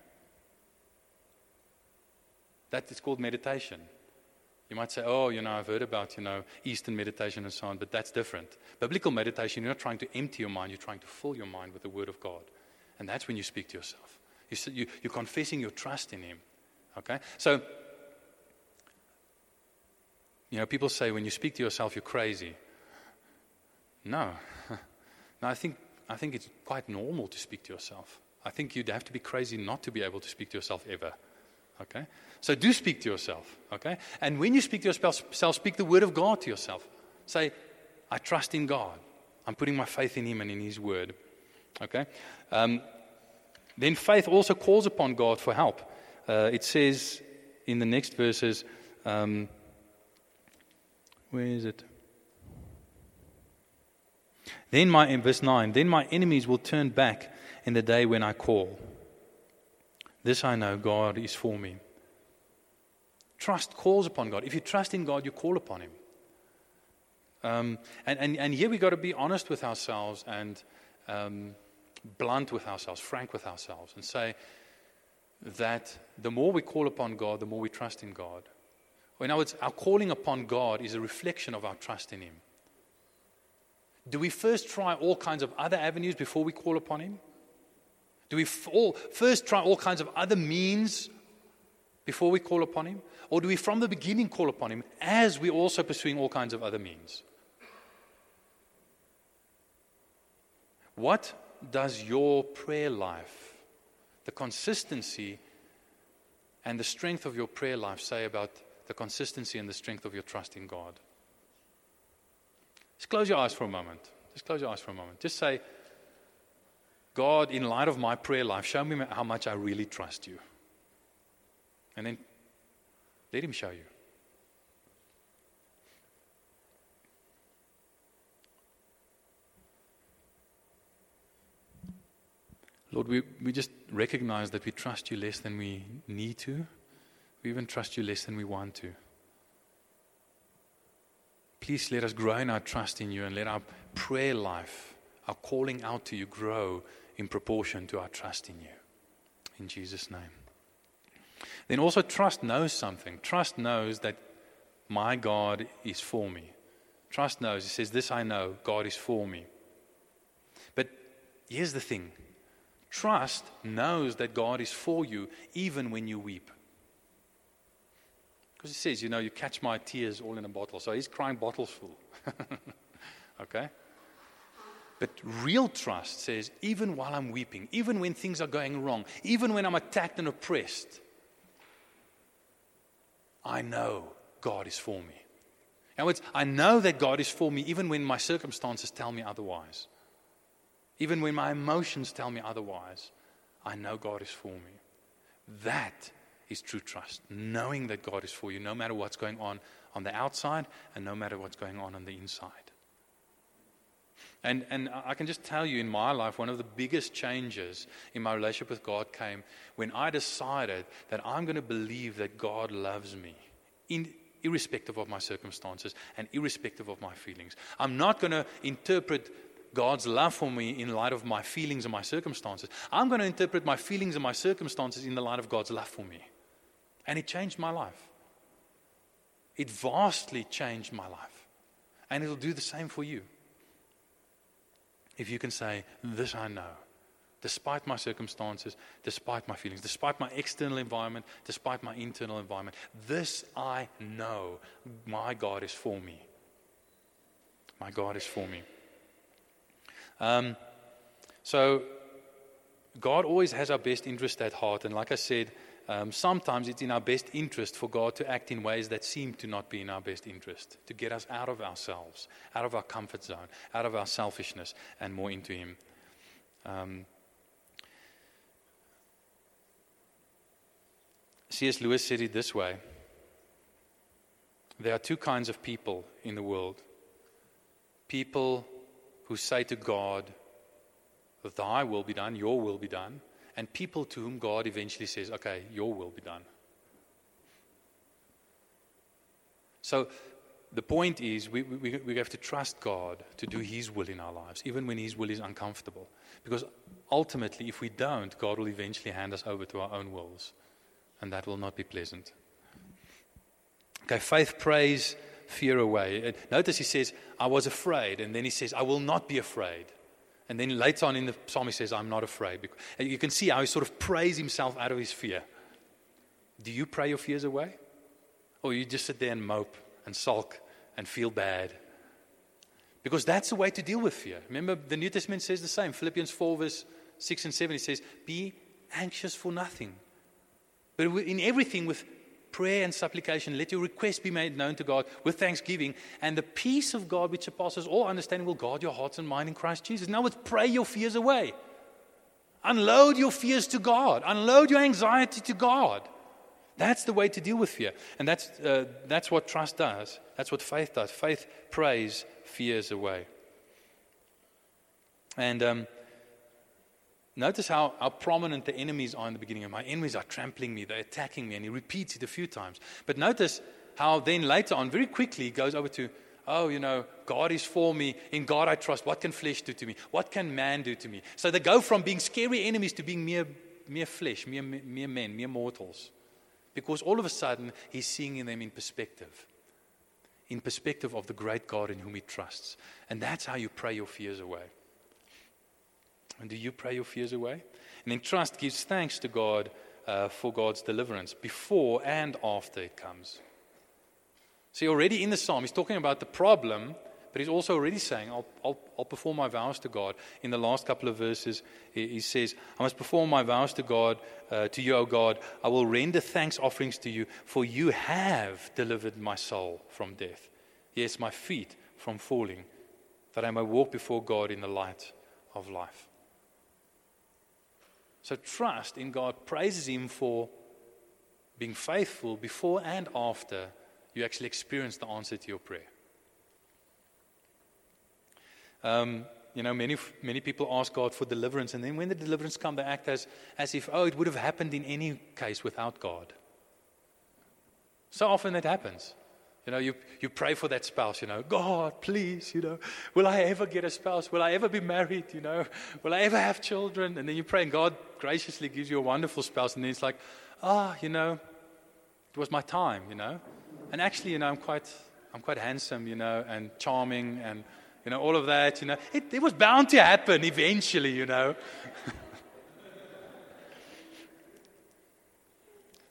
That is called meditation. You might say, oh, you know, I've heard about, you know, Eastern meditation and so on, but that's different. Biblical meditation, you're not trying to empty your mind, you're trying to fill your mind with the Word of God. And that's when you speak to yourself. You, you, you're confessing your trust in Him. Okay? So, you know, people say when you speak to yourself, you're crazy. No. (laughs) no, I think, I think it's quite normal to speak to yourself. I think you'd have to be crazy not to be able to speak to yourself ever. Okay? So do speak to yourself. Okay? And when you speak to yourself, speak the word of God to yourself. Say, I trust in God. I'm putting my faith in Him and in His word. Okay? Um, then faith also calls upon God for help. Uh, it says in the next verses, um, where is it? Then my, verse 9, then my enemies will turn back in the day when I call. This I know God is for me. Trust calls upon God. If you trust in God, you call upon Him. Um, and, and, and here we've got to be honest with ourselves and um, blunt with ourselves, frank with ourselves, and say that the more we call upon God, the more we trust in God. In other words, our calling upon God is a reflection of our trust in Him. Do we first try all kinds of other avenues before we call upon Him? Do we all, first try all kinds of other means before we call upon Him? Or do we from the beginning call upon Him as we're also pursuing all kinds of other means? What does your prayer life, the consistency and the strength of your prayer life say about the consistency and the strength of your trust in God? Just close your eyes for a moment. Just close your eyes for a moment. Just say, God, in light of my prayer life, show me how much I really trust you. And then let Him show you. Lord, we, we just recognize that we trust you less than we need to. We even trust you less than we want to. Please let us grow in our trust in you and let our prayer life, our calling out to you, grow in proportion to our trust in you. In Jesus' name. Then also, trust knows something. Trust knows that my God is for me. Trust knows, he says, This I know, God is for me. But here's the thing trust knows that God is for you even when you weep. Because he says, You know, you catch my tears all in a bottle. So he's crying bottles full. (laughs) okay? But real trust says, even while I'm weeping, even when things are going wrong, even when I'm attacked and oppressed, I know God is for me. In other words, I know that God is for me even when my circumstances tell me otherwise. Even when my emotions tell me otherwise, I know God is for me. That is true trust, knowing that God is for you no matter what's going on on the outside and no matter what's going on on the inside. And, and I can just tell you in my life, one of the biggest changes in my relationship with God came when I decided that I'm going to believe that God loves me, in, irrespective of my circumstances and irrespective of my feelings. I'm not going to interpret God's love for me in light of my feelings and my circumstances. I'm going to interpret my feelings and my circumstances in the light of God's love for me. And it changed my life. It vastly changed my life. And it'll do the same for you. If you can say, This I know, despite my circumstances, despite my feelings, despite my external environment, despite my internal environment, this I know, my God is for me. My God is for me. Um, so, God always has our best interest at heart. And like I said, um, sometimes it's in our best interest for God to act in ways that seem to not be in our best interest, to get us out of ourselves, out of our comfort zone, out of our selfishness, and more into Him. Um, C.S. Lewis said it this way There are two kinds of people in the world people who say to God, Thy will be done, your will be done, and people to whom God eventually says, Okay, your will be done. So the point is, we, we, we have to trust God to do His will in our lives, even when His will is uncomfortable. Because ultimately, if we don't, God will eventually hand us over to our own wills, and that will not be pleasant. Okay, faith prays fear away. Uh, notice he says, I was afraid, and then he says, I will not be afraid. And then later on in the psalm, he says, I'm not afraid. And You can see how he sort of prays himself out of his fear. Do you pray your fears away? Or you just sit there and mope and sulk and feel bad? Because that's the way to deal with fear. Remember, the New Testament says the same. Philippians 4, verse 6 and 7, it says, Be anxious for nothing. But in everything, with prayer and supplication, let your request be made known to God with thanksgiving, and the peace of God, which surpasses all understanding, will guard your hearts and mind in Christ Jesus. Now, let's pray your fears away. Unload your fears to God, unload your anxiety to God. That's the way to deal with fear. And that's, uh, that's what trust does. That's what faith does. Faith prays fears away. And um, Notice how, how prominent the enemies are in the beginning. My enemies are trampling me, they're attacking me, and he repeats it a few times. But notice how then later on, very quickly, he goes over to, oh, you know, God is for me. In God I trust. What can flesh do to me? What can man do to me? So they go from being scary enemies to being mere, mere flesh, mere, mere men, mere mortals. Because all of a sudden, he's seeing them in perspective. In perspective of the great God in whom he trusts. And that's how you pray your fears away. And do you pray your fears away? And then trust gives thanks to God uh, for God's deliverance before and after it comes. See, already in the psalm, he's talking about the problem, but he's also already saying, I'll, I'll, I'll perform my vows to God. In the last couple of verses, he, he says, I must perform my vows to God, uh, to you, O God. I will render thanks offerings to you, for you have delivered my soul from death. Yes, my feet from falling that I may walk before God in the light of life. So trust in God praises Him for being faithful before and after you actually experience the answer to your prayer. Um, you know, many, many people ask God for deliverance, and then when the deliverance comes, they act as, as if, oh, it would have happened in any case without God. So often that happens. You know, you, you pray for that spouse, you know, God, please, you know, will I ever get a spouse? Will I ever be married? You know, will I ever have children? And then you pray, and God graciously gives you a wonderful spouse, and then it's like, ah, oh, you know, it was my time, you know. And actually, you know, I'm quite, I'm quite handsome, you know, and charming, and, you know, all of that, you know. It, it was bound to happen eventually, you know. (laughs)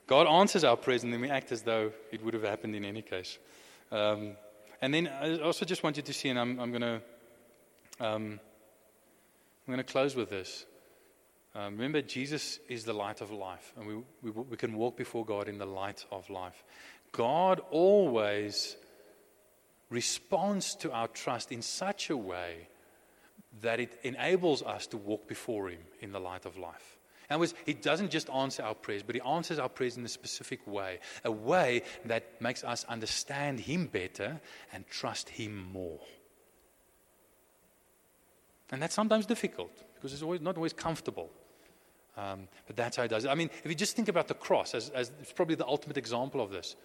God answers our prayers, and then we act as though it would have happened in any case. Um, and then I also just want you to see, and I'm, I'm going to um, I'm going to close with this. Um, remember, Jesus is the light of life, and we, we, we can walk before God in the light of life. God always responds to our trust in such a way that it enables us to walk before Him in the light of life. In other words, He doesn't just answer our prayers, but He answers our prayers in a specific way, a way that makes us understand Him better and trust Him more. And that's sometimes difficult because it's always, not always comfortable. Um, but that's how He does it. I mean, if you just think about the cross, as, as it's probably the ultimate example of this.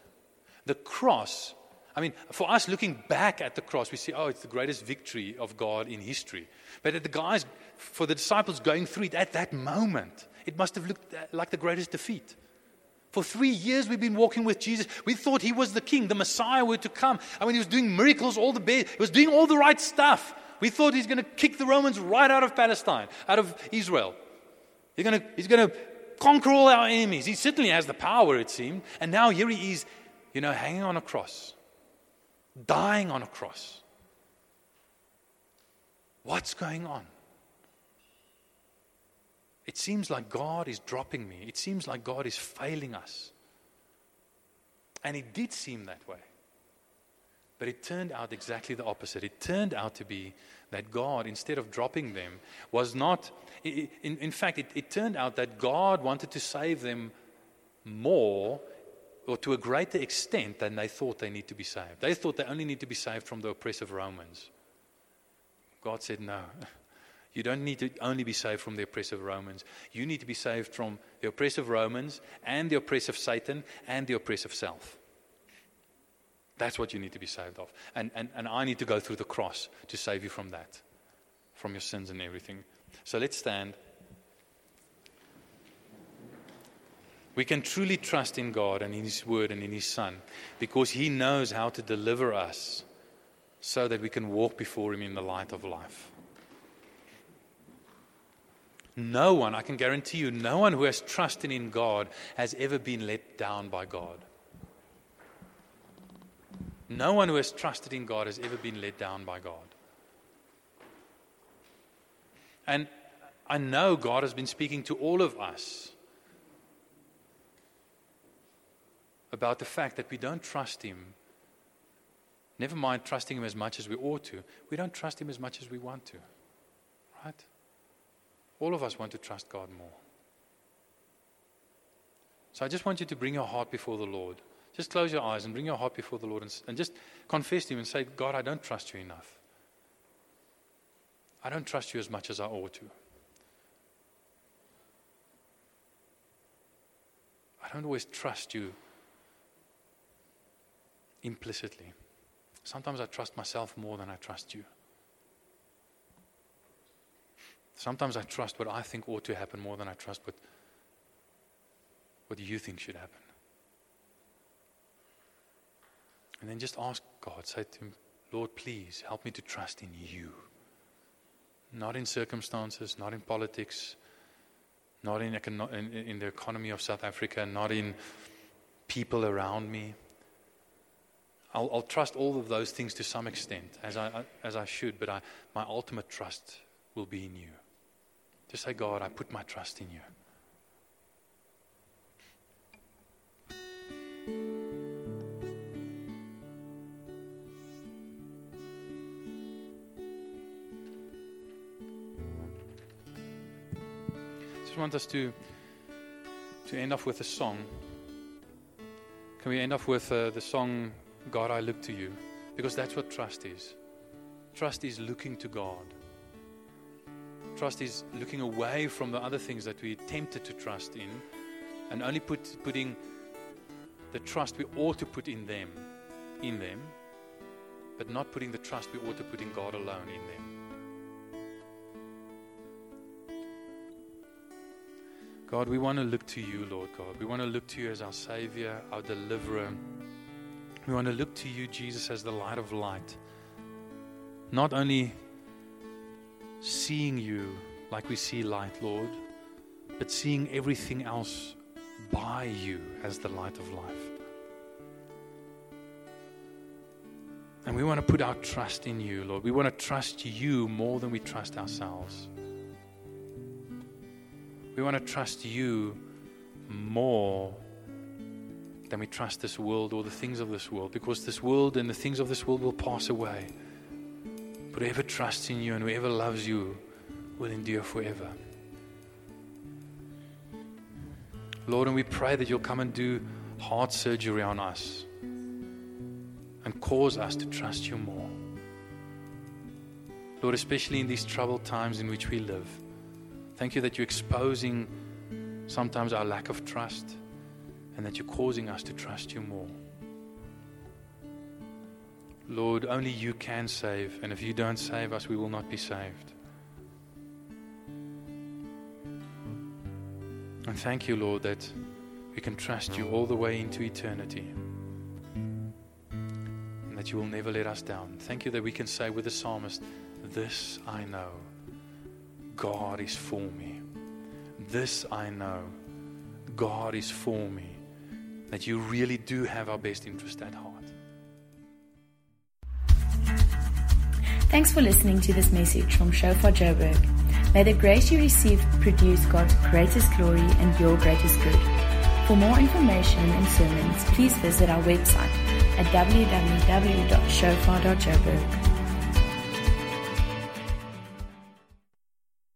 The cross I mean, for us looking back at the cross, we see, oh, it's the greatest victory of God in history. But the guys, for the disciples going through it at that moment, it must have looked uh, like the greatest defeat. For three years, we've been walking with Jesus. We thought he was the king, the Messiah were to come. I mean, he was doing miracles, all the best. He was doing all the right stuff. We thought he's going to kick the Romans right out of Palestine, out of Israel. He's going to, he's going to conquer all our enemies. He certainly has the power, it seemed. And now here he is, you know, hanging on a cross dying on a cross. What's going on? It seems like God is dropping me. It seems like God is failing us. And it did seem that way. But it turned out exactly the opposite. It turned out to be that God, instead of dropping them, was not. In, in fact, it, it turned out that God wanted to save them more or to a greater extent than they thought they need to be saved. They thought they only need to be saved from the oppressive Romans. God said, No. (laughs) You don't need to only be saved from the oppressive Romans. You need to be saved from the oppressive Romans and the oppressive Satan and the oppressive self. That's what you need to be saved of. And, and, and I need to go through the cross to save you from that, from your sins and everything. So let's stand. We can truly trust in God and in His Word and in His Son because He knows how to deliver us so that we can walk before Him in the light of life. No one, I can guarantee you, no one who has trusted in God has ever been let down by God. No one who has trusted in God has ever been let down by God. And I know God has been speaking to all of us about the fact that we don't trust Him. Never mind trusting Him as much as we ought to, we don't trust Him as much as we want to. Right? All of us want to trust God more. So I just want you to bring your heart before the Lord. Just close your eyes and bring your heart before the Lord and, and just confess to Him and say, God, I don't trust you enough. I don't trust you as much as I ought to. I don't always trust you implicitly. Sometimes I trust myself more than I trust you. Sometimes I trust what I think ought to happen more than I trust what, what you think should happen. And then just ask God, say to Him, Lord, please help me to trust in you. Not in circumstances, not in politics, not in, in, in the economy of South Africa, not in people around me. I'll, I'll, trust all of those things to some extent, as I, as I should, but I, my ultimate trust will be in you. Just say, God, I put my trust in you. Want us to, to end off with a song. Can we end off with uh, the song, God, I Look to You? Because that's what trust is. Trust is looking to God. Trust is looking away from the other things that we're tempted to trust in and only put, putting the trust we ought to put in them, in them, but not putting the trust we ought to put in God alone in them. God, we want to look to you, Lord God. We want to look to you as our Savior, our deliverer. We want to look to you, Jesus, as the light of light. Not only seeing you like we see light, Lord, but seeing everything else by you as the light of life. And we want to put our trust in you, Lord. We want to trust you more than we trust ourselves. We want to trust you more than we trust this world or the things of this world because this world and the things of this world will pass away. But whoever trusts in you and whoever loves you will endure forever. Lord, and we pray that you'll come and do heart surgery on us and cause us to trust you more. Lord, especially in these troubled times in which we live. Thank you that you're exposing sometimes our lack of trust and that you're causing us to trust you more. Lord, only you can save, and if you don't save us, we will not be saved. And thank you, Lord, that we can trust you all the way into eternity and that you will never let us down. Thank you that we can say with the psalmist, This I know. God is for me. This I know. God is for me. That you really do have our best interest at heart. Thanks for listening to this message from Shofar Joburg. May the grace you receive produce God's greatest glory and your greatest good. For more information and sermons, please visit our website at www.shofar.joburg.